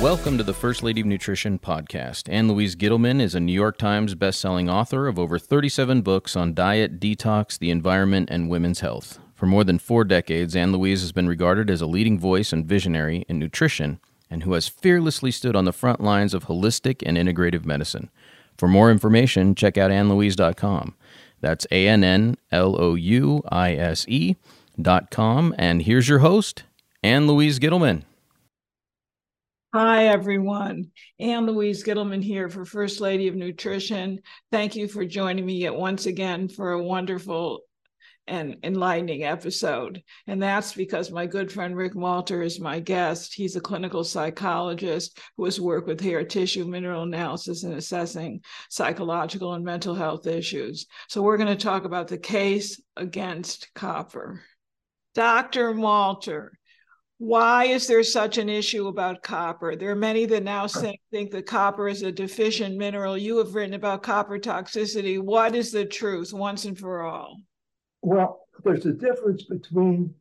Welcome to the First Lady of Nutrition podcast. Ann Louise Gittleman is a New York Times bestselling author of over 37 books on diet, detox, the environment, and women's health. For more than four decades, Ann Louise has been regarded as a leading voice and visionary in nutrition and who has fearlessly stood on the front lines of holistic and integrative medicine. For more information, check out annlouise.com. That's A N N L O U I S E dot com. And here's your host, Ann Louise Gittleman. Hi, everyone. Ann Louise Gittleman here for First Lady of Nutrition. Thank you for joining me yet once again for a wonderful and enlightening episode. And that's because my good friend Rick Malter is my guest. He's a clinical psychologist who has worked with hair tissue mineral analysis and assessing psychological and mental health issues. So we're going to talk about the case against copper. Dr. Malter, why is there such an issue about copper? There are many that now think, think that copper is a deficient mineral. You have written about copper toxicity. What is the truth once and for all? Well, there's a difference between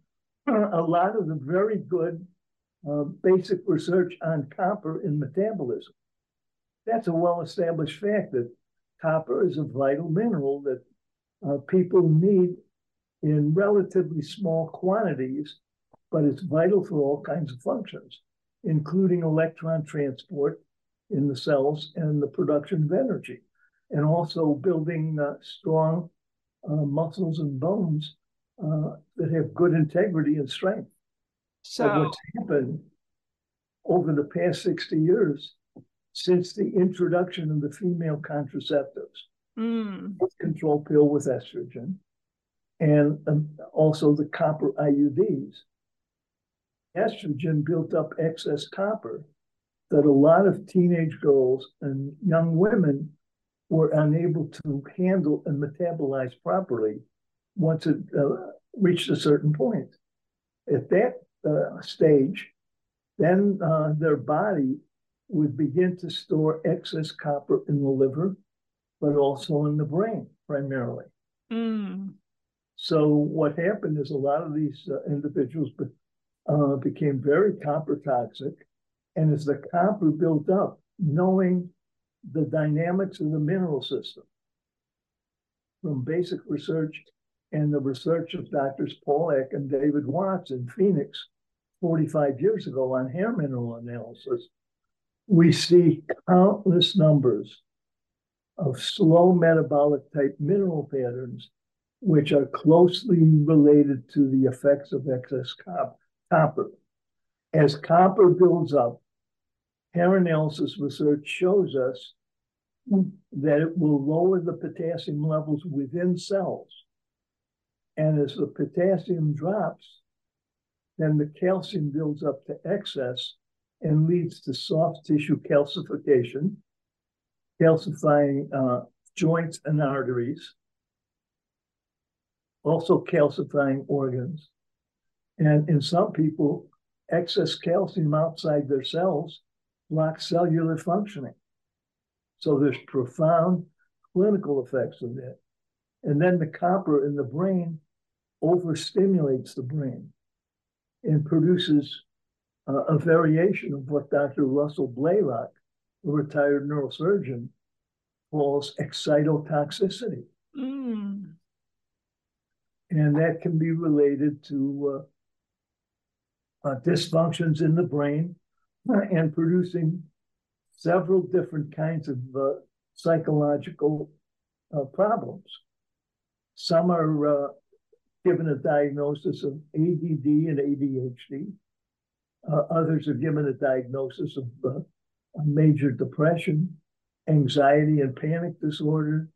a lot of the very good uh, basic research on copper in metabolism. That's a well established fact that copper is a vital mineral that uh, people need in relatively small quantities but it's vital for all kinds of functions, including electron transport in the cells and the production of energy, and also building uh, strong uh, muscles and bones uh, that have good integrity and strength. So, but what's happened over the past 60 years since the introduction of the female contraceptives, mm. control pill with estrogen, and um, also the copper IUDs, estrogen built up excess copper that a lot of teenage girls and young women were unable to handle and metabolize properly once it uh, reached a certain point. At that uh, stage, then uh, their body would begin to store excess copper in the liver, but also in the brain primarily. Mm. So what happened is a lot of these uh, individuals uh, became very copper toxic. And as the copper built up, knowing the dynamics of the mineral system from basic research and the research of doctors Paul Eck and David Watts in Phoenix 45 years ago on hair mineral analysis, we see countless numbers of slow metabolic type mineral patterns, which are closely related to the effects of excess copper copper. As copper builds up, hair analysis research shows us that it will lower the potassium levels within cells. And as the potassium drops, then the calcium builds up to excess and leads to soft tissue calcification, calcifying uh, joints and arteries, also calcifying organs, and in some people, excess calcium outside their cells blocks cellular functioning. So there's profound clinical effects of that. And then the copper in the brain overstimulates the brain and produces uh, a variation of what Dr. Russell Blaylock, a retired neurosurgeon, calls excitotoxicity. Mm. And that can be related to uh, uh, dysfunctions in the brain uh, and producing several different kinds of uh, psychological uh, problems. Some are uh, given a diagnosis of ADD and ADHD. Uh, others are given a diagnosis of major depression, anxiety and panic disorder,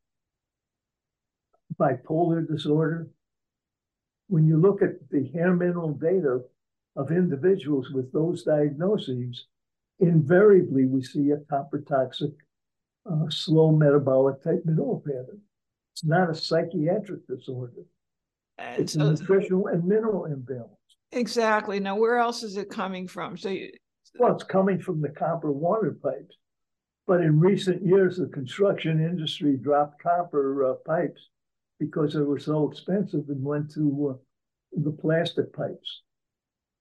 bipolar disorder. When you look at the hair mineral data of individuals with those diagnoses, invariably we see a copper toxic, uh, slow metabolic type mineral pattern. It's not a psychiatric disorder. And it's so, a nutritional and mineral imbalance. Exactly. Now, where else is it coming from? So, you, well, it's coming from the copper water pipes. But in recent years, the construction industry dropped copper uh, pipes because they were so expensive and went to uh, the plastic pipes.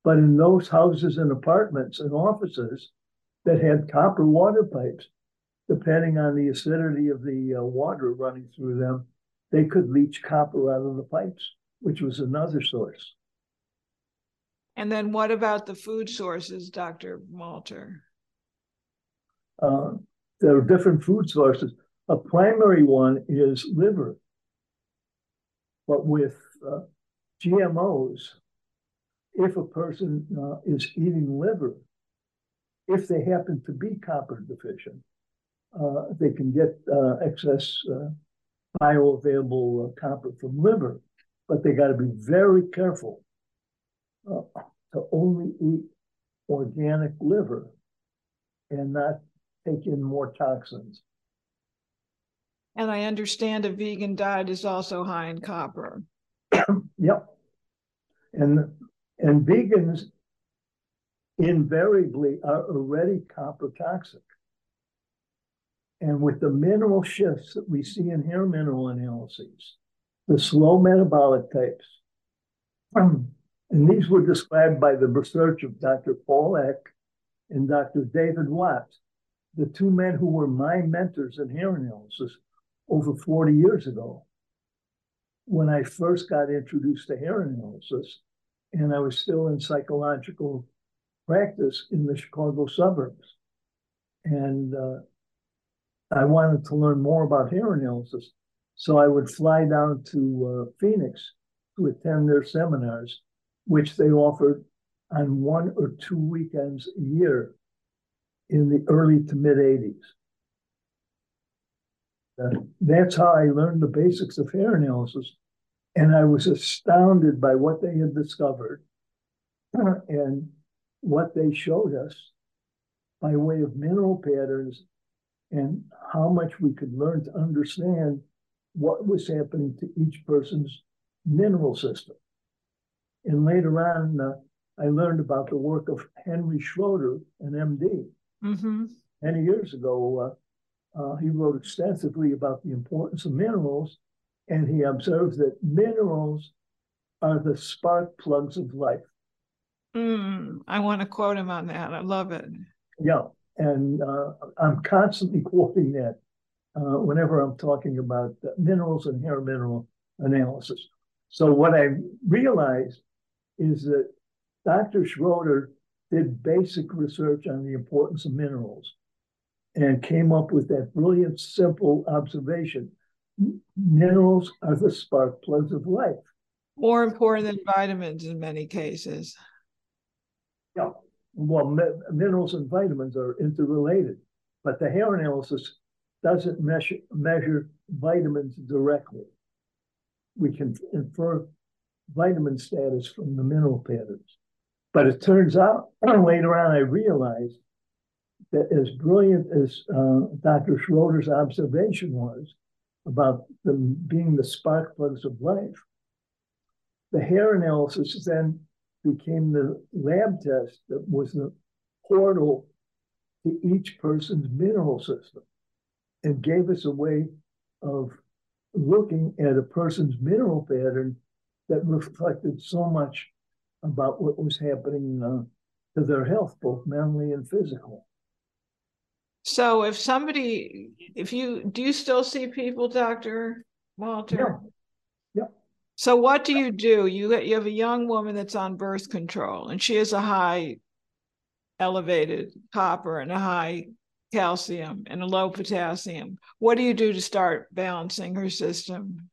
But in those houses and apartments and offices, that had copper water pipes. Depending on the acidity of the uh, water running through them, they could leach copper out of the pipes, which was another source. And then what about the food sources, Dr. Malter? Uh, there are different food sources. A primary one is liver. But with uh, GMOs, if a person uh, is eating liver, if they happen to be copper deficient, uh, they can get uh, excess uh, bioavailable uh, copper from liver, but they got to be very careful uh, to only eat organic liver and not take in more toxins. And I understand a vegan diet is also high in copper. yep. And and vegans invariably are already copper toxic. And with the mineral shifts that we see in hair mineral analyses, the slow metabolic types, and these were described by the research of Dr. Paul Eck and Dr. David Watts, the two men who were my mentors in hair analysis over 40 years ago. When I first got introduced to hair analysis, and I was still in psychological practice in the Chicago suburbs. And uh, I wanted to learn more about hair analysis. So I would fly down to uh, Phoenix to attend their seminars, which they offered on one or two weekends a year in the early to mid 80s. Uh, that's how I learned the basics of hair analysis. And I was astounded by what they had discovered and what they showed us by way of mineral patterns and how much we could learn to understand what was happening to each person's mineral system. And later on, uh, I learned about the work of Henry Schroeder, an MD. Mm-hmm. Many years ago, uh, uh, he wrote extensively about the importance of minerals, and he observed that minerals are the spark plugs of life. Mm, I want to quote him on that. I love it. Yeah, and uh, I'm constantly quoting that uh, whenever I'm talking about minerals and hair mineral analysis. So what I realized is that Dr. Schroeder did basic research on the importance of minerals and came up with that brilliant, simple observation. Minerals are the spark plugs of life. More important than vitamins in many cases. Yeah. Well, minerals and vitamins are interrelated, but the hair analysis doesn't measure, measure vitamins directly. We can infer vitamin status from the mineral patterns. But it turns out later on, I realized that as brilliant as uh, Dr. Schroeder's observation was about them being the spark plugs of life, the hair analysis then became the lab test that was the portal to each person's mineral system and gave us a way of looking at a person's mineral pattern that reflected so much about what was happening uh, to their health, both mentally and physical. So, if somebody, if you do, you still see people, Doctor Malter? Yeah. So what do you do? You you have a young woman that's on birth control, and she has a high elevated copper and a high calcium and a low potassium. What do you do to start balancing her system?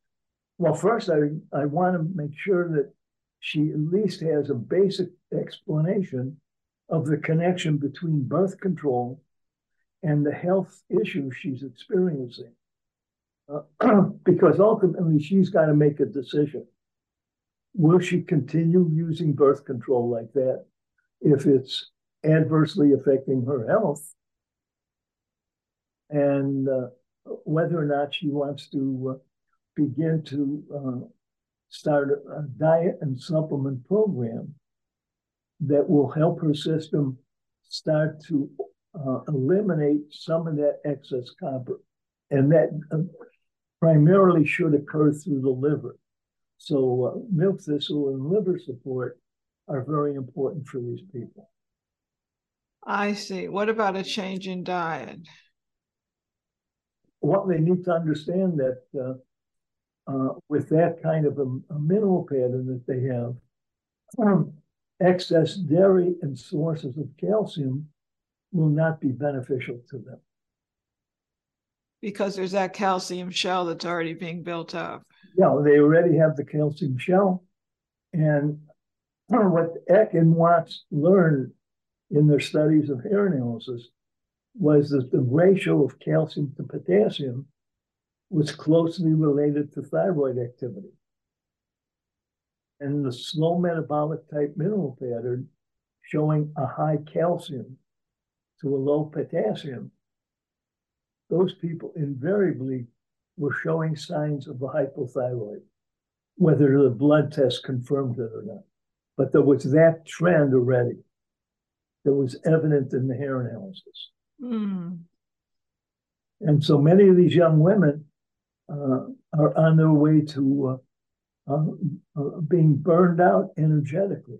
Well, first, I, I want to make sure that she at least has a basic explanation of the connection between birth control and the health issues she's experiencing. Uh, because ultimately she's got to make a decision. Will she continue using birth control like that if it's adversely affecting her health? And uh, whether or not she wants to uh, begin to uh, start a diet and supplement program that will help her system start to uh, eliminate some of that excess copper. And that uh, primarily should occur through the liver. So uh, milk thistle and liver support are very important for these people. I see. What about a change in diet? Well, they need to understand that uh, uh, with that kind of a, a, mineral pattern that they have, um, excess dairy and sources of calcium will not be beneficial to them. Because there's that calcium shell that's already being built up. Yeah, they already have the calcium shell. And what Eck and Watts learned in their studies of hair analysis was that the ratio of calcium to potassium was closely related to thyroid activity. And the slow metabolic type mineral pattern showing a high calcium to a low potassium, those people invariably were showing signs of a hypothyroid, whether the blood test confirmed it or not. But there was that trend already that was evident in the hair analysis. Mm. And so many of these young women uh, are on their way to uh, uh, uh, being burned out energetically.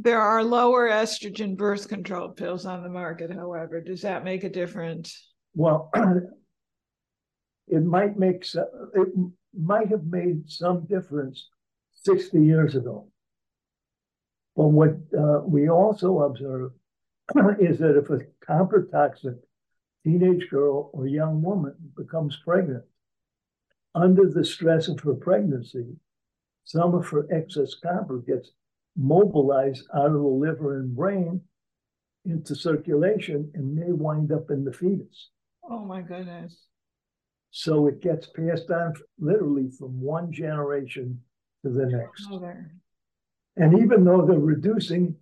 There are lower estrogen birth control pills on the market, however. Does that make a difference? Well, it might make it might have made some difference 60 years ago. But what uh, we also observe is that if a copper toxic teenage girl or young woman becomes pregnant, under the stress of her pregnancy, some of her excess copper gets mobilized out of the liver and brain into circulation and may wind up in the fetus. Oh my goodness. So it gets passed on literally from one generation to the next. And even though they're reducing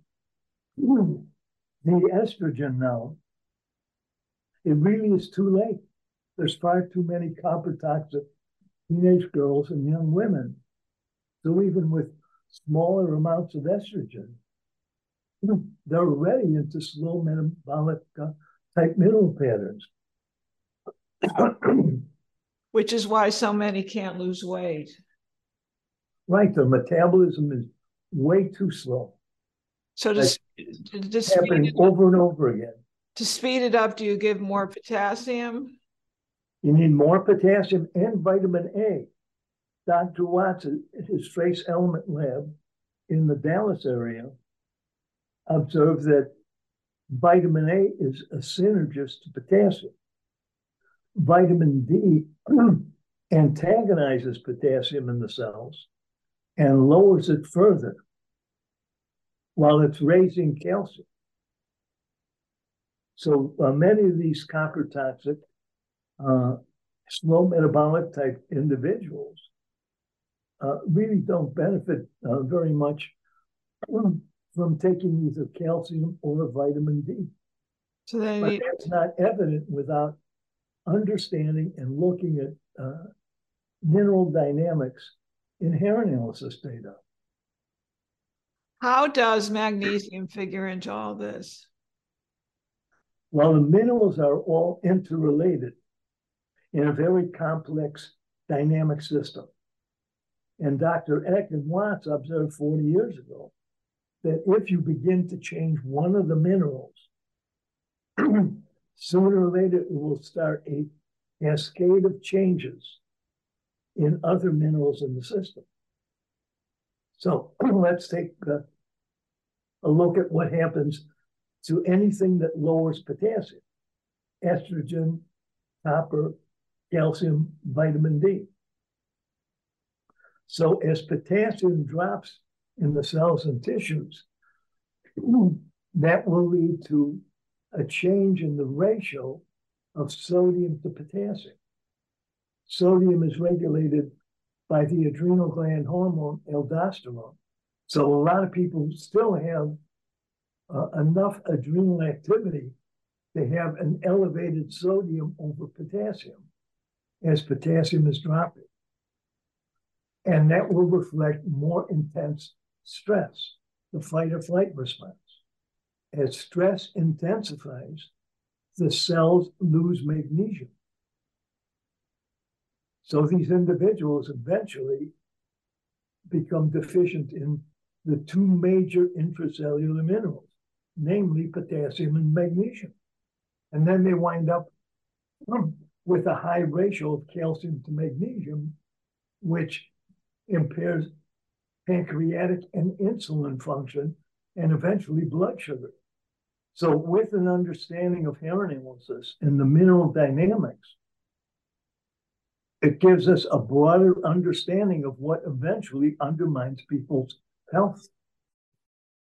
the estrogen now, it really is too late. There's far too many copper toxic teenage girls and young women. So even with smaller amounts of estrogen, they're already into slow metabolic uh, type mineral patterns. Which is why so many can't lose weight. Right, their metabolism is way too slow. So to, to, to happening over and over again. To speed it up, do you give more potassium? You need more potassium and vitamin A. Dr. Watts at his trace element lab in the Dallas area observed that vitamin A is a synergist to potassium. Vitamin D antagonizes potassium in the cells and lowers it further while it's raising calcium. So uh, many of these copper toxic, uh, slow metabolic type individuals uh, really don't benefit uh, very much from, from, taking either calcium or vitamin D. So they, but that's not evident without understanding and looking at uh, mineral dynamics in hair analysis data. How does magnesium figure into all this? Well, the minerals are all interrelated in a very complex dynamic system. And Dr. Eck and Watts observed 40 years ago that if you begin to change one of the minerals, sooner or later it will start a cascade of changes in other minerals in the system. So let's take a, a look at what happens to anything that lowers potassium, estrogen, copper, calcium, vitamin D. So as potassium drops in the cells and tissues, that will lead to a change in the ratio of sodium to potassium. Sodium is regulated by the adrenal gland hormone aldosterone. So a lot of people still have uh, enough adrenal activity to have an elevated sodium over potassium as potassium is dropping. And that will reflect more intense stress, the fight or flight response. As stress intensifies, the cells lose magnesium. So these individuals eventually become deficient in the two major intracellular minerals, namely potassium and magnesium. And then they wind up with a high ratio of calcium to magnesium, which impairs pancreatic and insulin function and eventually blood sugar. So, with an understanding of hair analysis and the mineral dynamics, it gives us a broader understanding of what eventually undermines people's health.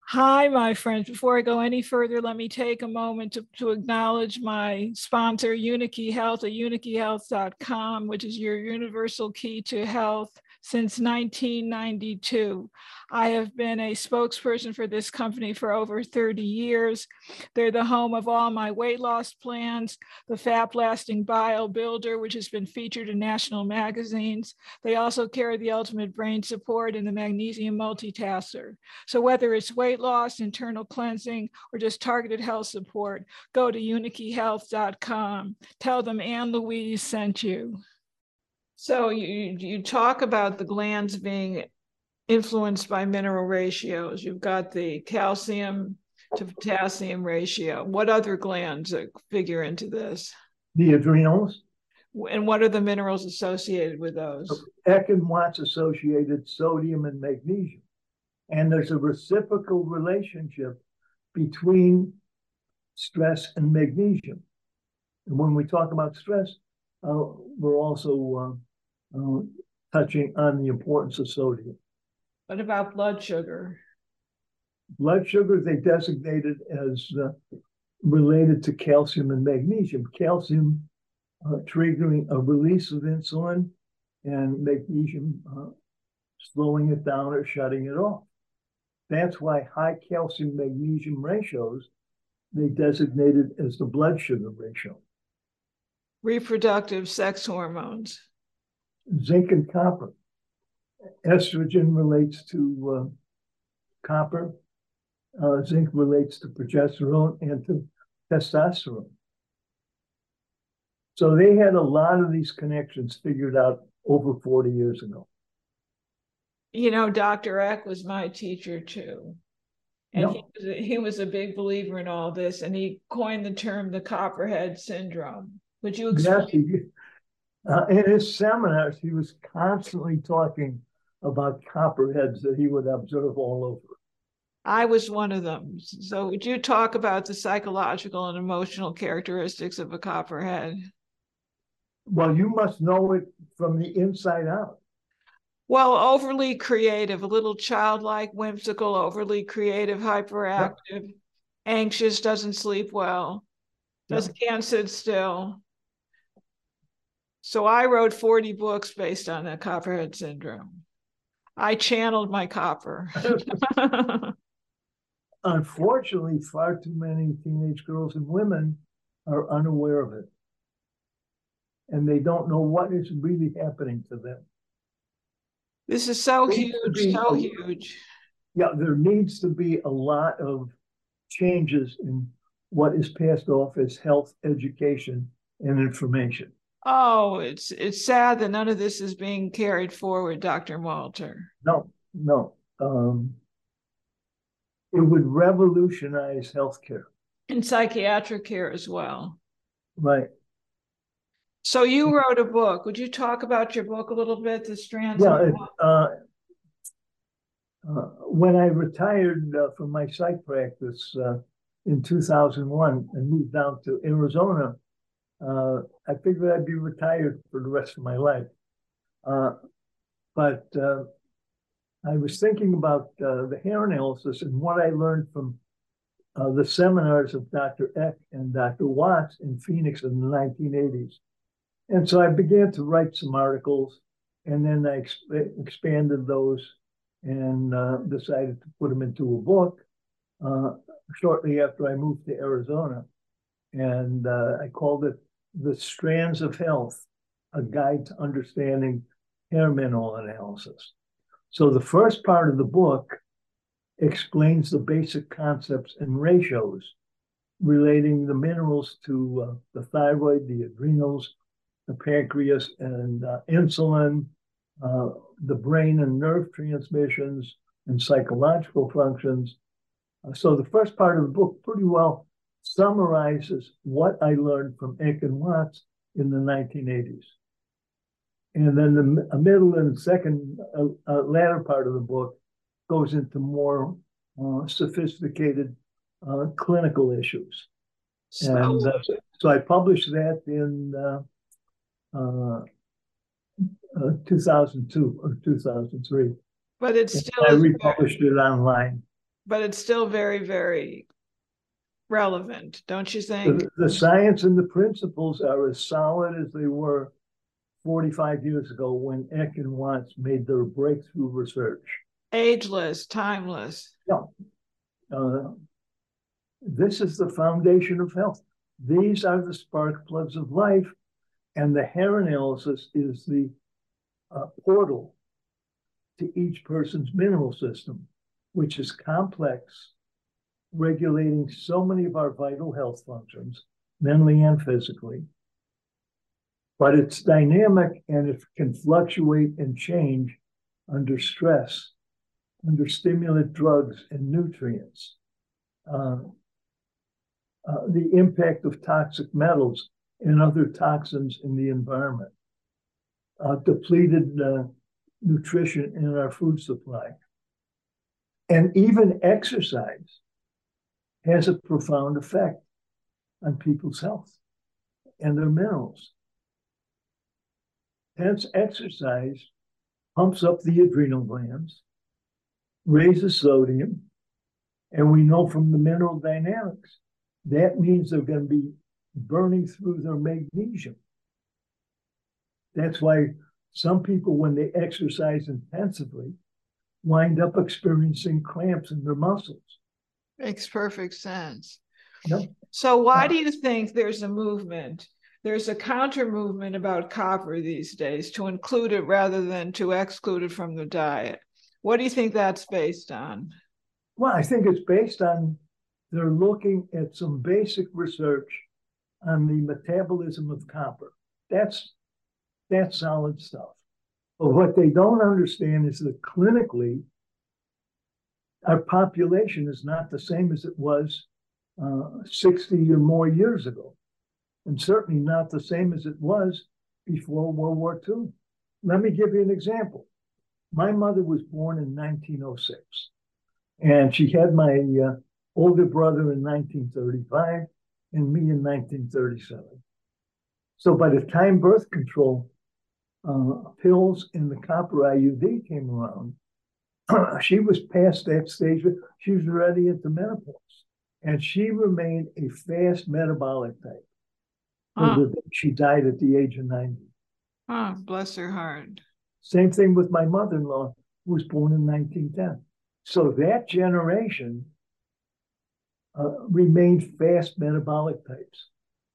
Hi, my friends. Before I go any further, let me take a moment to, to acknowledge my sponsor, Unikey Health at unikeyhealth.com, which is your universal key to health since 1992. I have been a spokesperson for this company for over 30 years. They're the home of all my weight loss plans, the Fat Blasting Bio Builder, which has been featured in national magazines. They also carry the ultimate brain support and the magnesium multitasker. So whether it's weight loss, internal cleansing, or just targeted health support, go to unikeyhealth.com. Tell them Ann Louise sent you. So you you talk about the glands being influenced by mineral ratios. You've got the calcium to potassium ratio. What other glands figure into this? The adrenals. And what are the minerals associated with those? Eck and Watts associated sodium and magnesium. And there's a reciprocal relationship between stress and magnesium. And when we talk about stress, uh, we're also uh, touching on the importance of sodium. What about blood sugar? Blood sugar, they designated as uh, related to calcium and magnesium. Calcium uh, triggering a release of insulin and magnesium uh, slowing it down or shutting it off. That's why high calcium magnesium ratios they designated as the blood sugar ratio. Reproductive sex hormones zinc and copper. Estrogen relates to uh, copper. Uh, zinc relates to progesterone and to testosterone. So they had a lot of these connections figured out over 40 years ago. You know, Dr. Eck was my teacher too. And he, was a, he was a big believer in all this, and he coined the term the copperhead syndrome. Would you explain? Yes, uh, in his seminars, he was constantly talking about copperheads that he would observe all over. I was one of them. So, would you talk about the psychological and emotional characteristics of a copperhead? Well, you must know it from the inside out. Well, overly creative, a little childlike, whimsical, overly creative, hyperactive, yep. anxious, doesn't sleep well, doesn't yep. can't sit still. So I wrote 40 books based on the copperhead syndrome. I channeled my copper. Unfortunately, far too many teenage girls and women are unaware of it. And they don't know what is really happening to them. This is so huge, be, so huge. Yeah, there needs to be a lot of changes in what is passed off as health education and information. Oh, it's it's sad that none of this is being carried forward, Dr. Malter. No, no. Um, it would revolutionize healthcare. And psychiatric care as well. Right. So you wrote a book. Would you talk about your book a little bit, The Strands? Yeah. It, uh, uh, when I retired uh, from my psych practice uh, in 2001 and moved down to Arizona, uh, I figured I'd be retired for the rest of my life. Uh, but uh, I was thinking about uh, the hair analysis and what I learned from uh, the seminars of Dr. Eck and Dr. Watts in Phoenix in the 1980s. And so I began to write some articles and then I exp- expanded those and uh, decided to put them into a book shortly after I moved to Arizona. And I called it the Strands of Health, a guide to understanding hair mineral analysis. So the first part of the book explains the basic concepts and ratios relating the minerals to uh, the thyroid, the adrenals, the pancreas, and uh, insulin, uh, the brain and nerve transmissions, and psychological functions, so the first part of the book pretty well summarizes what I learned from and Watts in the 1980s. And then the middle and second uh, uh, latter part of the book goes into more uh, sophisticated uh, clinical issues. So, and uh, so I published that in uh, 2002 or 2003. But it's still I republished it online. But it's still very, very relevant, don't you think? The, the science and the principles are as solid as they were 45 years ago when Eck and Watts made their breakthrough research. Ageless, timeless. Yeah. Uh, this is the foundation of health. These are the spark plugs of life, and the hair analysis is the uh, portal to each person's mineral system, which is complex, regulating so many of our vital health functions, mentally and physically. But it's dynamic and it can fluctuate and change under stress, under stimulant drugs and nutrients. Uh, uh, the impact of toxic metals and other toxins in the environment, uh, depleted uh, nutrition in our food supply. And even exercise has a profound effect on people's health and their minerals. Hence, exercise pumps up the adrenal glands, raises sodium, and we know from the mineral dynamics that means they're going to be burning through their magnesium. That's why some people, when they exercise intensively, wind up experiencing cramps in their muscles. Makes perfect sense. Yep. So, why do you think there's a movement? There's a counter movement about copper these days to include it rather than to exclude it from the diet. What do you think that's based on? Well, I think it's based on they're looking at some basic research on the metabolism of copper. That's that's solid stuff. But what they don't understand is that clinically, our population is not the same as it was uh, 60 or more years ago, and certainly not the same as it was before World War II. Let me give you an example. My mother was born in 1906, and she had my uh, older brother in 1935 and me in 1937. So by the time birth control uh, pills and the copper IUD came around, she was past that stage. She was already the menopause. And she remained a fast metabolic type. She died at the age of 90. Oh, bless her heart. Same thing with my mother in law, who was born in 1910. So that generation uh, remained fast metabolic types,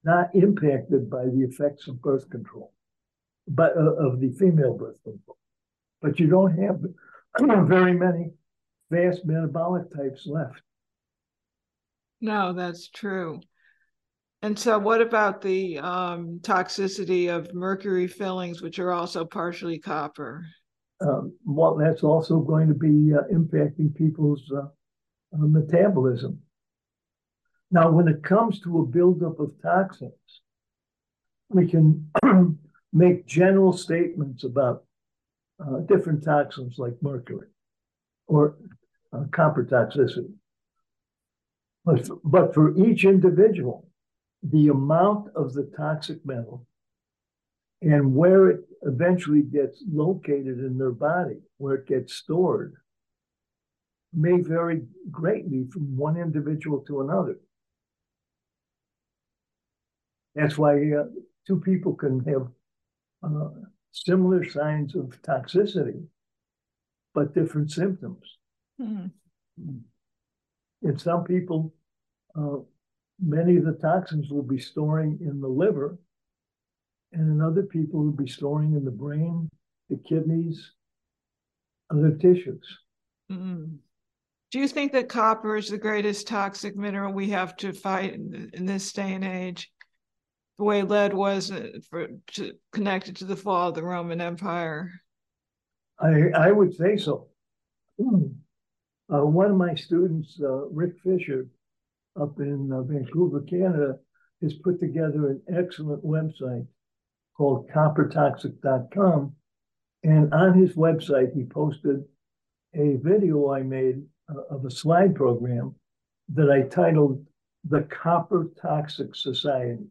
not impacted by the effects of birth control, but uh, of the female birth control. But you don't have very many fast metabolic types left. No, that's true. And so, what about the um, toxicity of mercury fillings, which are also partially copper? Um, well, that's also going to be uh, impacting people's uh, uh metabolism. Now, when it comes to a buildup of toxins, we can make general statements about uh, different toxins like mercury or uh, copper toxicity. But, but for each individual, the amount of the toxic metal and where it eventually gets located in their body, where it gets stored, may vary greatly from one individual to another. That's why uh, two people can have uh, similar signs of toxicity, but different symptoms. Mm. In some people, uh, many of the toxins will be storing in the liver, and in other people will be storing in the brain, the kidneys, other tissues. Mm. Do you think that copper is the greatest toxic mineral we have to fight in, in this day and age? The way lead was uh, for, to, connected to the fall of the Roman Empire? I I would say so. Uh, one of my students, uh, Rick Fisher, up in uh, Vancouver, Canada, has put together an excellent website called coppertoxic.com. And on his website, he posted a video I made uh, of a slide program that I titled The Copper Toxic Society.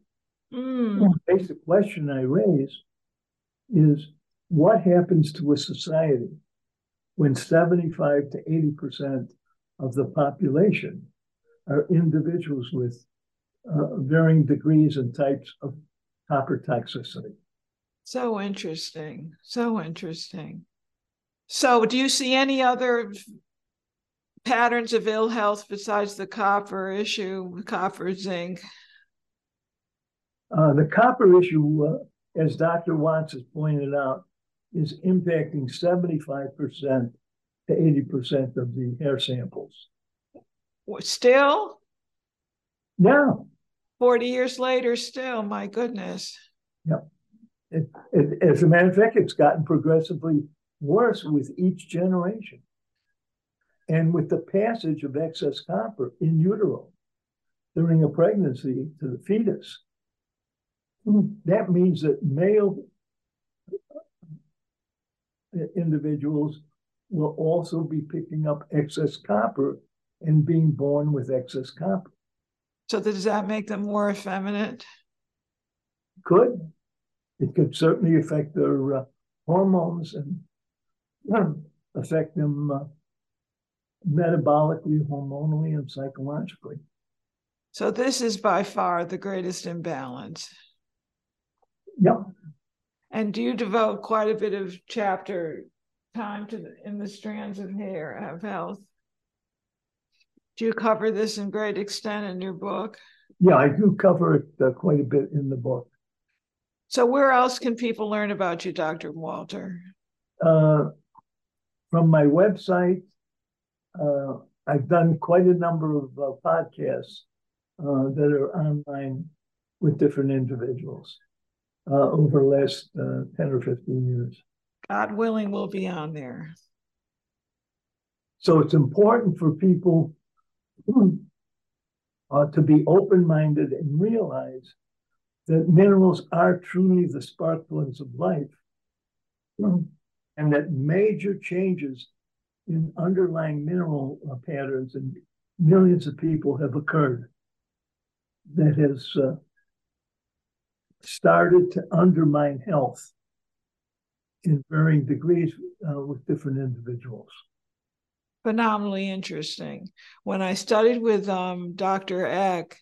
Mm. The basic question I raise is what happens to a society when 75 to 80% of the population are individuals with uh, varying degrees and types of copper toxicity. So interesting. So interesting. So, do you see any other patterns of ill health besides the copper issue, copper, zinc? Uh, the copper issue, uh, as Dr. Watts has pointed out, is impacting 75% to 80% of the hair samples. Still? Yeah. 40 years later, still, my goodness. Yep. It, it, as a matter of fact, it's gotten progressively worse with each generation. And with the passage of excess copper in utero during a pregnancy to the fetus, that means that male individuals will also be picking up excess copper and being born with excess copper. So does that make them more effeminate? Could. It could certainly affect their uh, hormones and uh, affect them uh, metabolically, hormonally, and psychologically. So this is by far the greatest imbalance. Yep. And do you devote quite a bit of chapter time to the, in the strands of hair of health? Do you cover this in great extent in your book? Yeah, I do cover it uh, quite a bit in the book. So, where else can people learn about you, Dr. Malter? Uh, from my website, uh, I've done quite a number of uh, podcasts uh, that are online with different individuals uh, over the last 10 or 15 years. God willing, we'll be on there. So it's important for people uh, to be open minded and realize that minerals are truly the spark plugs of life and that major changes in underlying mineral uh, patterns and millions of people have occurred that has uh, started to undermine health in varying degrees uh, with different individuals phenomenally interesting. When I studied with um, Dr. Eck,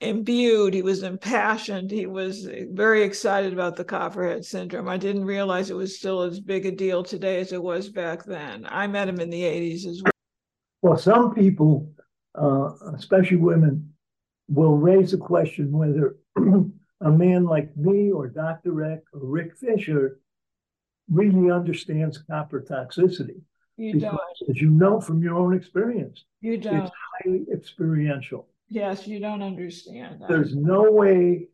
imbued, he was impassioned, he was very excited about the Copperhead syndrome. I didn't realize it was still as big a deal today as it was back then. I met him in the 80s as well. Well, some people, uh, especially women, will raise the question whether a man like me or Dr. Eck or Rick Fisher really understands copper toxicity. You because, don't. as you know from your own experience, You don't. it's highly experiential. Yes, you don't understand. that. There's no way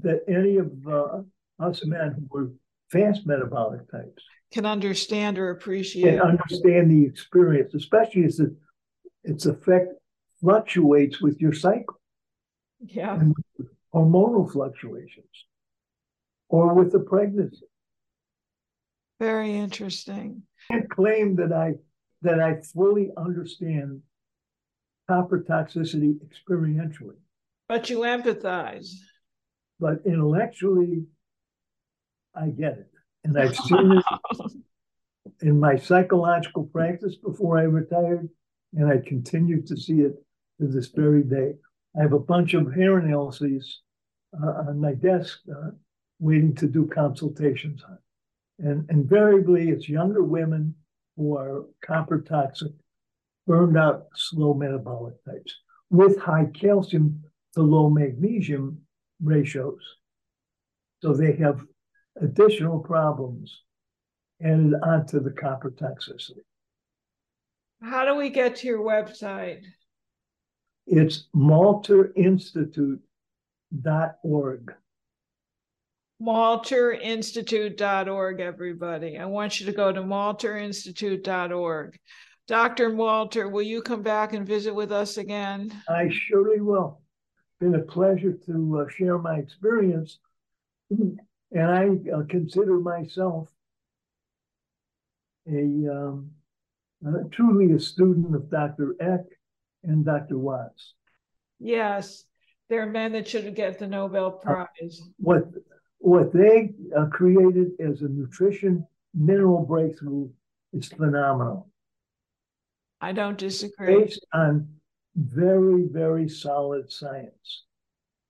that any of uh, us men who were fast metabolic types Can understand or appreciate. can understand the experience, especially as it, its effect fluctuates with your cycle Yeah. and hormonal fluctuations or with the pregnancy. Very interesting. I can't claim that I that I fully understand copper toxicity experientially, But you empathize. but intellectually, I get it, and I've seen it in my psychological practice before I retired, and I continue to see it to this very day. I have a bunch of hair analyses uh, on my desk uh, waiting to do consultations on. And invariably, it's younger women who are copper toxic, burned out, slow metabolic types with high calcium to low magnesium ratios. So they have additional problems added onto the copper toxicity. How do we get to your website? It's malterinstitute.org. malterinstitute.org everybody i want you to go to malterinstitute.org Dr. Malter, will you come back and visit with us again? I surely will. Been a pleasure to uh, share my experience, and I uh, consider myself a um, uh, truly a student of Dr. Eck and Dr. Watts. Yes, they're men that should get the Nobel Prize. What what they uh, created as a nutrition mineral breakthrough is phenomenal. I don't disagree. Based on very, very solid science.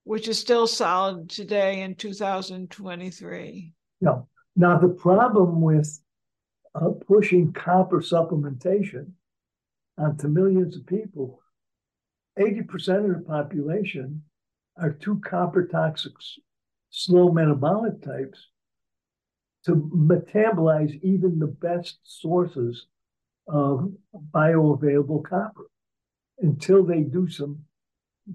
Which is still solid today in 2023. No, Now, the problem with uh, pushing copper supplementation onto millions of people, 80% of the population are too copper toxic, slow metabolic types to metabolize even the best sources of bioavailable copper until they do some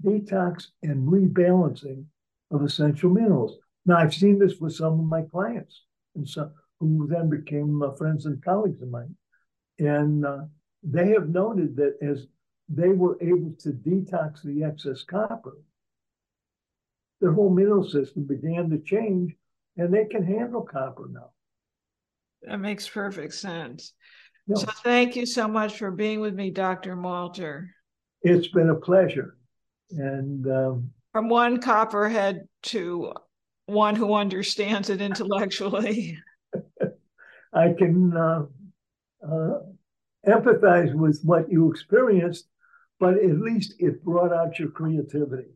detox and rebalancing of essential minerals. Now, I've seen this with some of my clients, and some who then became uh, friends and colleagues of mine, and uh, they have noted that as they were able to detox the excess copper, their whole mineral system began to change, and they can handle copper now. That makes perfect sense. No. So thank you so much for being with me, Dr. Malter. It's been a pleasure. And um, from one copperhead to one who understands it intellectually. I can uh, uh, empathize with what you experienced, but at least it brought out your creativity.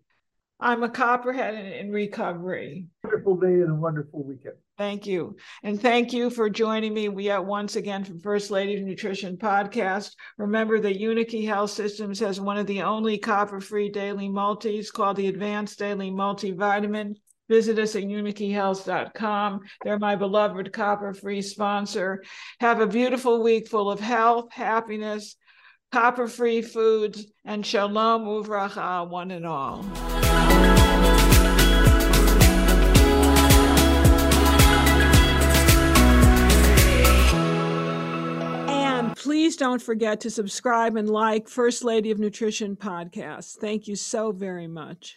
I'm a copperhead in, in recovery. Wonderful day and a wonderful weekend. Thank you. And thank you for joining me. We are once again from First Lady of Nutrition podcast. Remember that Unikey Health Systems has one of the only copper-free daily multis called the Advanced Daily Multivitamin. Visit us at unikeyhealth.com. They're my beloved copper-free sponsor. Have a beautiful week full of health, happiness, copper-free foods, and shalom uvracha, one and all. And please don't forget to subscribe and like First Lady of Nutrition podcast. Thank you so very much.